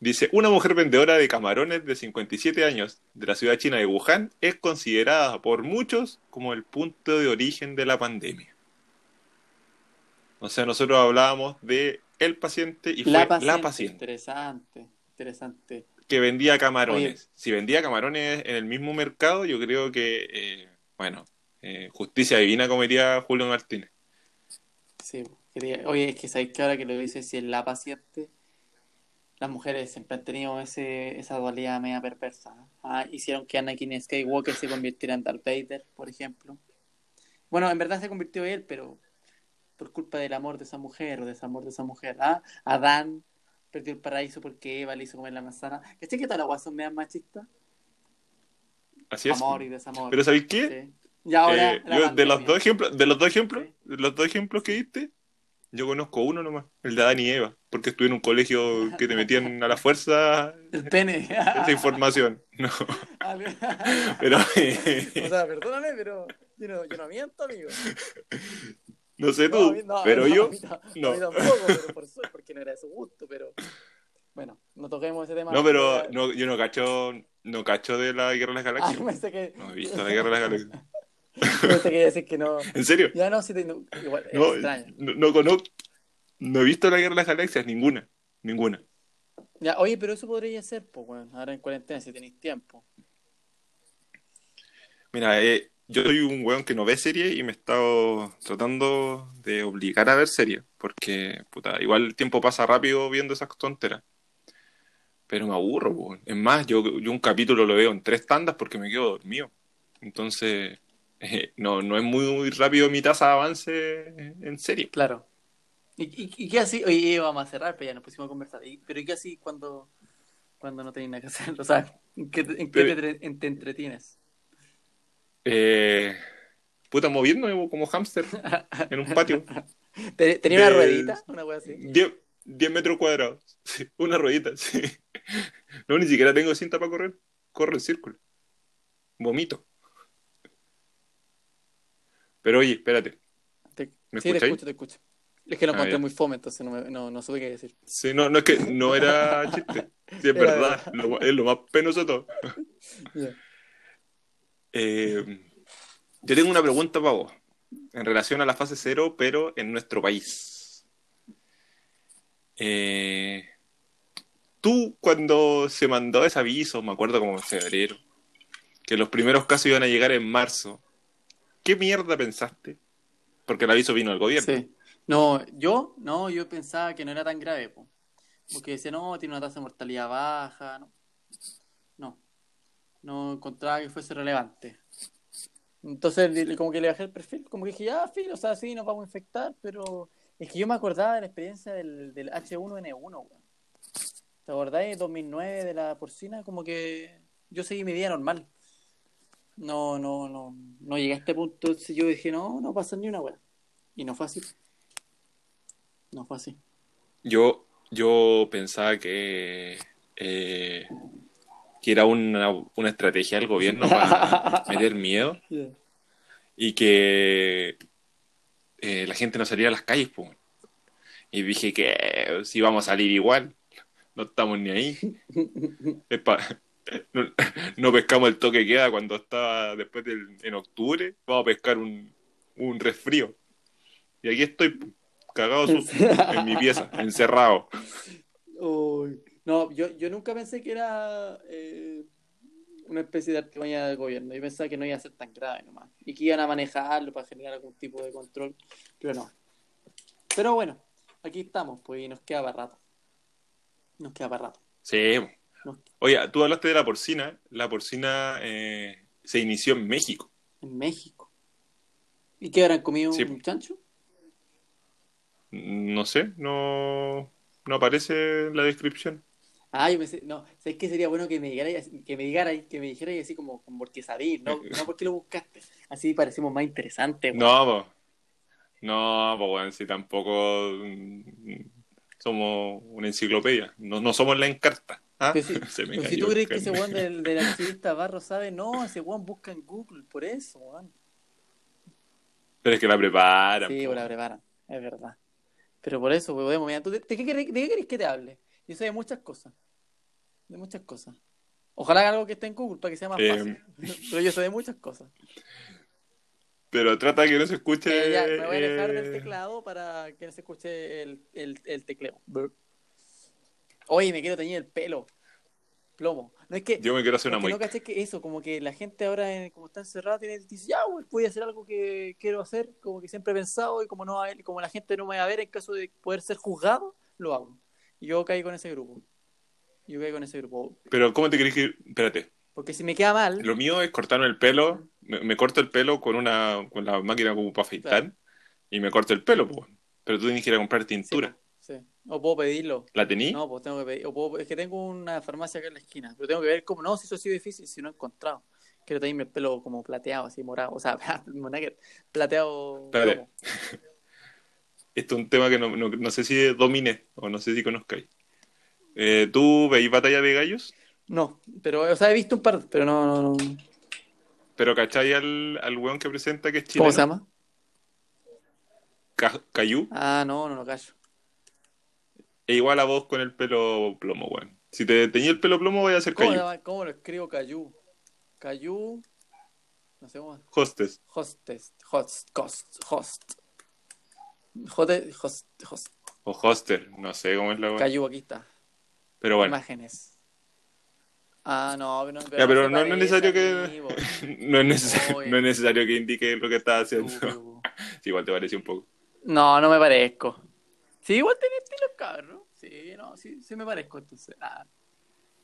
dice, una mujer vendedora de camarones de 57 años de la ciudad china de Wuhan es considerada por muchos como el punto de origen de la pandemia. O sea, nosotros hablábamos de el paciente y fue La paciente, la paciente Interesante, interesante. que vendía camarones. Oye. Si vendía camarones en el mismo mercado, yo creo que, eh, bueno, eh, justicia divina, como diría Julio Martínez. Sí, quería- Oye, es que sabéis que ahora que lo dices, si es la paciente, las mujeres siempre han tenido ese, esa dualidad media perversa. Ah, hicieron que Anakin Skywalker se convirtiera en Darth Vader, por ejemplo. Bueno, en verdad se convirtió él, pero por culpa del amor de esa mujer o desamor de esa mujer. ¿ah? Adán perdió el paraíso porque Eva le hizo comer la manzana. ¿Cachai que todas las guas son medias machistas? Así es. Amor y desamor. Pero ¿sabéis qué? Sí. Y ahora Eh, yo, de los dos ejemplos, de los dos ejemplos, Sí. de los dos ejemplos que diste, yo conozco uno nomás, el de Adán y Eva, porque estuve en un colegio que te metían a la fuerza <laughs> El pene. esta información. No, <laughs> Ah, pero O sea, perdóname, pero yo no, yo no miento, amigo. <laughs> no sé No, tú, mí- no, pero no, yo no. tampoco, pero por suerte, porque no era de su gusto, pero bueno, no toquemos ese tema. No, pero no, yo no cacho, no cacho de la Guerra de las Ah, Galaxias. pensé que. No he visto la Guerra de las Galaxias. <laughs> Pensé que decir que no. ¿En serio? Ya no, sí, te- no, igual, es No, extraño. no, no conozco, no he visto la Guerra de las Galaxias, ninguna, ninguna. Ya, oye, pero eso podría ser, pues, bueno, ahora en cuarentena, si tenéis tiempo. Mira, eh, yo soy un weón que no ve series y me he estado tratando de obligar a ver series, porque, puta, igual el tiempo pasa rápido viendo esas tonteras. Pero me aburro, weón. Es más, yo, yo un capítulo lo veo en tres tandas porque me quedo dormido. Entonces, <laughs> eh, no, no es muy, muy rápido mi tasa de avance en serie. Claro. ¿Y, y, y qué así? Oye, vamos a cerrar, pero ya nos pusimos a conversar. ¿Y- ¿Pero y qué así cuando, cuando no tenéis nada que hacer? <laughs> O sea, ¿en qué, en qué te, te entretienes? Eh, puta, moviéndome como hámster en un patio. <laughs> ¿Te- ¿Tenía una ruedita? Una wea así. 10, 10 metros cuadrados. Sí, una ruedita, sí. <laughs> No, ni siquiera tengo cinta para correr. Corro en círculo. Vomito. Pero oye, espérate. Te- ¿Me sí, te escucho, te escucho. Es que lo Ah, encontré muy fome, entonces no, me- no, no supe qué decir. Sí, no, no es que no era chiste. <laughs> Sí, es Era verdad. Lo- es lo más penoso de todo. Ya. Eh, yo tengo una pregunta para vos. En relación a la fase cero, pero en nuestro país. Eh, tú, cuando se mandó ese aviso, me acuerdo como en febrero, que los primeros casos iban a llegar en marzo, ¿qué mierda pensaste? Porque el aviso vino del gobierno. No, yo, no, yo pensaba que no era tan grave, po. Porque decía, no, tiene una tasa de mortalidad baja. No. No encontraba que fuese relevante. Entonces, como que le bajé el perfil, como que dije, ya, filo, o sea, sí, nos vamos a infectar, pero es que yo me acordaba de la experiencia del, del H1N1, weón. ¿Te acordáis? 2009 de la porcina, como que yo seguí mi vida normal. No, no, no, no llegué a este punto, entonces yo dije, no, no pasa ni una weá. Y no fue así. No fue así. Yo, yo pensaba que, eh, que era una, una estrategia del gobierno para <laughs> meter miedo y que eh, la gente no saliera a las calles, pues. Y dije que si vamos a salir igual, no estamos ni ahí. <laughs> Es pa- <laughs> no, no pescamos el toque que queda cuando estaba después del, en octubre, vamos a pescar un, un resfrío. Y aquí estoy, po, cagado en mi pieza, encerrado. Uy. No, yo, yo nunca pensé que era eh, una especie de artimaña del gobierno. Yo pensaba que no iba a ser tan grave nomás. Y que iban a manejarlo para generar algún tipo de control. Pero no. Pero bueno, aquí estamos, pues, y nos queda para rato. Nos queda para rato. Sí. Oye, tú hablaste de la porcina. La porcina eh, se inició en México. En México. ¿Y qué habrán comido Sí. un chancho? No sé, no, no aparece en la descripción. Ah, yo pensé, no, ¿sabes qué sería bueno que me dijerais, que me dijerais, que me dijerais así como, como porque sabéis, no, <laughs> no porque lo buscaste. Así parecemos más interesantes. No, po. No, pues bueno, si tampoco mm, somos una enciclopedia. No, no somos la encarta. ¿ah? Pero si, <laughs> Se me pero si tú crees que ese weón del, del <laughs> activista Barro sabe, no, ese weón busca en Google, por eso, weón. Pero es que la preparan. Sí, po. la preparan, es verdad. Pero por eso, podemos, mira, ¿tú de, de qué de qué querés que te hable? Yo sé de muchas cosas. De muchas cosas. Ojalá haga algo que esté en Google para que sea más Eh, fácil. <laughs> Pero yo sé de muchas cosas. Pero trata que no se escuche. Eh, ya, me voy a alejar del eh, teclado para que no se escuche el, el, el tecleo. Oye, me quiero teñir el pelo. Plomo. No es que, Yo me quiero hacer una que no caché que eso, como que la gente ahora, en- como está encerrada, tiene, dice, ya, güey, voy a hacer algo que quiero hacer, como que siempre he pensado, y como no como la gente no me va a ver en caso de poder ser juzgado, lo hago. Yo caí con ese grupo. Yo caí con ese grupo. Pero ¿cómo te crees que.? Espérate. Porque si me queda mal, Lo mío es cortarme el pelo. Me, me corto el pelo con una con la máquina como para afeitar. Claro. Y me corto el pelo, pues. Pero tú tienes que ir a comprar tintura. sí. O puedo pedirlo. ¿La tení? No, pues tengo que pedir. O puedo- es que tengo una farmacia acá en la esquina, pero tengo que ver cómo. No, si eso ha sido difícil, si no he encontrado. Quiero tenerme el pelo como plateado, así morado. O sea, <laughs> plateado. Espérate. Esto es un tema que no, no, no sé si domine o no sé si conozcáis. Eh, ¿Tú veis batalla de gallos? No, pero, o sea, he visto un par, pero no, no, no. Pero ¿cachai al, al weón que presenta que es ¿Cómo chileno? se llama? Ca- Cayú. Ah, no, no lo callo. E igual a vos con el pelo plomo, weón. Si te teñí el pelo plomo, voy a ser ¿Cómo, Cayú. ¿Cómo lo escribo? Cayú. Cayú. No sé cómo. Hostess. Hostess. Host. Host. Host. Hote- Host. Host. O hoster. No sé cómo es la. Cayú, aquí está. Pero bueno. Imágenes. Ah, no, no, Ya, pero no, no es necesario que <laughs> no es, necesario, Oye. no es necesario que indique lo que estás haciendo. Estúpido. <laughs> Sí, igual te parece un poco. No, no me parezco. Sí, igual tenía estilo cabrón. Sí, no, sí, sí me parezco, entonces. Ah,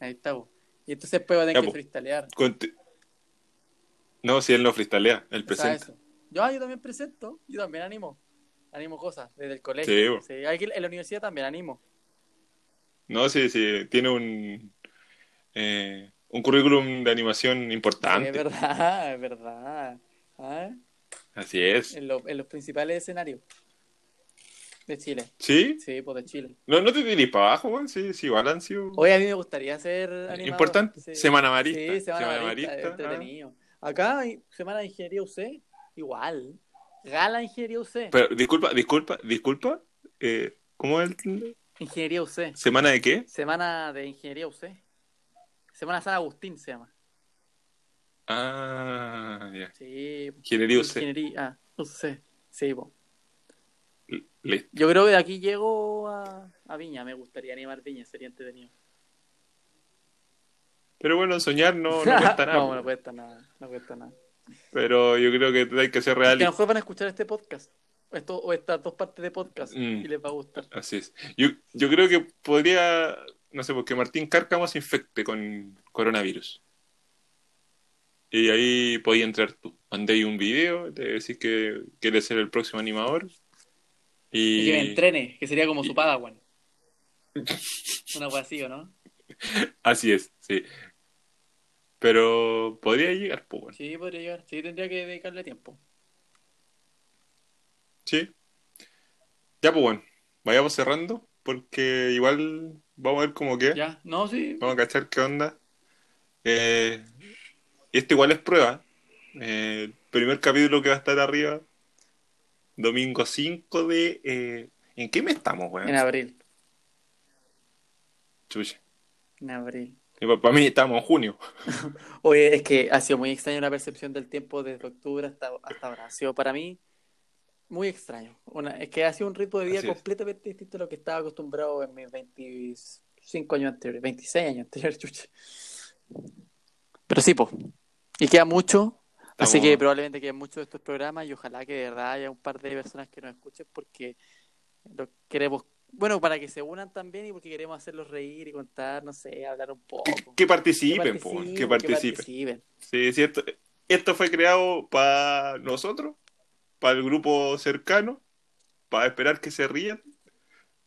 ahí está, bo. Y entonces después va a tener que. Conte- No, si él no freestalea, él presenta. Yo, ah, yo también presento, yo también animo. Animo cosas desde el colegio. Sí. Sí, aquí en la universidad también animo. No, sí, sí, tiene un, eh, un currículum de animación Sí, importante. es verdad, es verdad. Ah, Así es. En, lo- en los principales escenarios de Chile. ¿Sí? Sí, pues de Chile. No, no te tirís para abajo, weón. Sí, sí, igual han sido Oye, a mí me gustaría ser animador. importante. Sí. Semana Marista. Sí, Semana, Marista, Marista, entretenido. Acá hay Semana de Ingeniería UC, igual. Gala Ingeniería UC. Pero disculpa, disculpa, disculpa. Eh, ¿Cómo es el... Ingeniería UC. ¿Semana de qué? Semana de Ingeniería UC. Semana San Agustín se llama. Ah, ya. Sí. Ingeniería UC. Ingeniería ah, UC. Sí, po. Listo. Yo creo que de aquí llego a, a Viña. Me gustaría animar Viña, sería entretenido. Pero bueno, soñar no, no <laughs> cuesta nada. no, no cuesta nada. No cuesta nada. Pero yo creo que hay que ser Que real. a lo mejor van a escuchar este podcast. O, esto, o estas dos partes de podcast. Mm. Y les va a gustar. Así es. Yo, yo creo que podría no sé, porque Martín Cárcamo se infecte con coronavirus. Y ahí podía entrar tú. Mandé ahí un video, te decís que quieres ser el próximo animador. Y que me Y entrene, que sería como su padawan. Una wea así, ¿o no? <laughs> así es, sí. Pero podría llegar, pues bueno. Sí, podría llegar. Sí, tendría que dedicarle tiempo. Sí. Ya, pues bueno. Vayamos cerrando, porque igual vamos a ver cómo queda. Ya, no, sí. Vamos a cachar qué onda. Eh, y esto igual es prueba. Eh, el primer capítulo que va a estar arriba, domingo 5 de... eh, ¿en qué mes estamos, weón? En abril. Chucha. En abril. Para mí estamos en junio. <laughs> Oye, es que ha sido muy extraño la percepción del tiempo desde octubre hasta, hasta ahora. Ha sido para mí muy extraño. Una, es que ha sido un ritmo de vida Así es. completamente distinto a lo que estaba acostumbrado en mis 25 años anteriores, 26 años anteriores, <laughs> chucha. Pero sí, pues. Y queda mucho. Así Estamos- que probablemente queden muchos de estos programas y ojalá que de verdad haya un par de personas que nos escuchen porque lo queremos, bueno, para que se unan también y porque queremos hacerlos reír y contar, no sé, hablar un poco. Que participen, que participen. participen. Sí, es cierto. Esto fue creado para nosotros, para el grupo cercano, para esperar que se rían,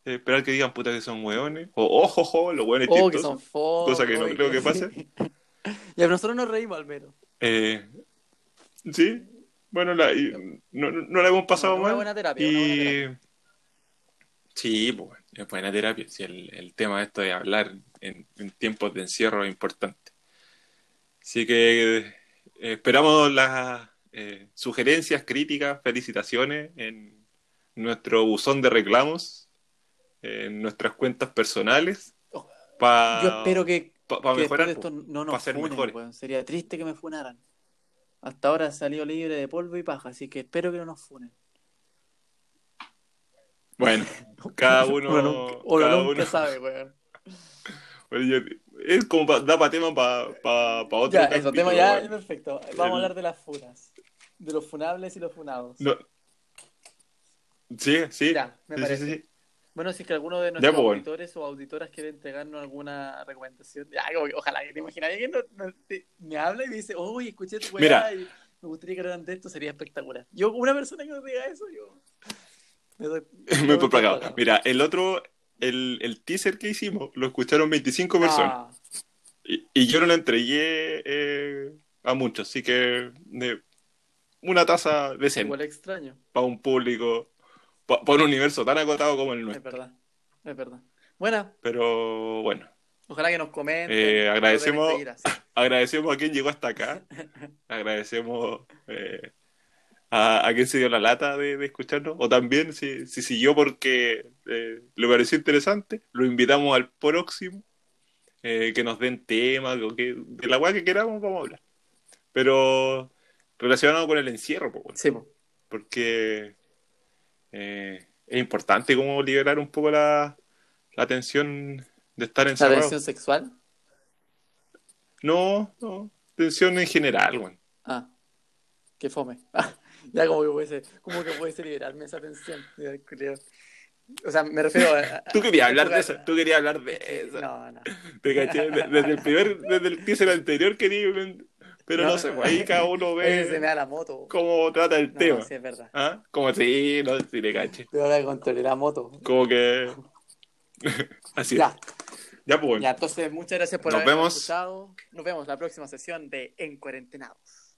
esperar que digan puta que son hueones, o ojo, ojo, los hueones Oh, que son cosa que no oye, creo que pase. <laughs> y a nosotros nos reímos al menos. Eh, sí, bueno, la, y no, no- la hemos pasado mal. buena terapia, una buena y... terapia. Sí, pues, es buena terapia. Sí, el, el tema de esto de hablar en, en tiempos de encierro es importante. Así que eh, esperamos las eh, sugerencias, críticas, felicitaciones en nuestro buzón de reclamos, en nuestras cuentas personales, Oh, para Yo espero que, pa, que mejorar. de esto no pa' nos ser funen, mejores. Sería triste que me funaran. Hasta ahora he salido libre de polvo y paja, así que espero que no nos funen. Bueno, <laughs> cada uno, nunca, uno cada uno- sabe, weón. <laughs> Bueno, yo- es como pa- da para tema para pa, pa otro Ya, eso, tema ya, bueno. perfecto. Vamos El- a hablar de las funas. De los funables y los funados. No. Sí, sí. Ya, me Sí, parece. sí. Bueno, si es que alguno de nuestros pues, bueno. auditores o auditoras quiere entregarnos alguna recomendación, ya, ojalá que te imaginas que no- no- te- me habla y me dice, oye, escuché tu weá y me gustaría que hablaran de esto, sería espectacular. Yo, una persona que nos diga eso, yo me doy. <laughs> me Muy por. Mira, el otro, el, el teaser que hicimos, lo escucharon 25 personas. Ah, Y, y yo no lo entregué eh, a muchos, así que de una tasa decente igual extraño, para un público, para un universo tan acotado como el es nuestro. verdad, es verdad. Bueno, Pero bueno, ojalá que nos comenten. Eh, agradecemos- seguir así. <laughs> agradecemos a quien llegó hasta acá. <laughs> Agradecemos eh, a, a quien se dio la lata de, de escucharnos. O también, si, si siguió porque eh, le pareció interesante, lo invitamos al próximo. eh, que nos den temas, o que, de la weá que queramos, vamos a hablar. Pero relacionado con el encierro, po, weón, Sí, po. porque eh, es importante como liberar un poco la, la tensión de estar la encerrado. tensión sexual. No, no, tensión en general, weón. Ah, qué fome. Ah, ya como que puede como que puede liberarme esa tensión. O sea, me refiero a. Tú querías a- hablar de eso, tú querías hablar de eso. No, no. Te caché, de- desde el primer, desde el teaser anterior quería, pero no, No, sé, ahí cada uno <laughs> Oye, se me ve da la moto. cómo trata el No, tema. sí, es verdad. ¿Ah? Como si, no, si le caché. Te voy a controlar la moto. Como que. <laughs> Así es. Ya, Ya, pues. ya, entonces muchas gracias por Nos habernos vemos. escuchado. Nos vemos la próxima sesión de En Cuarentenados.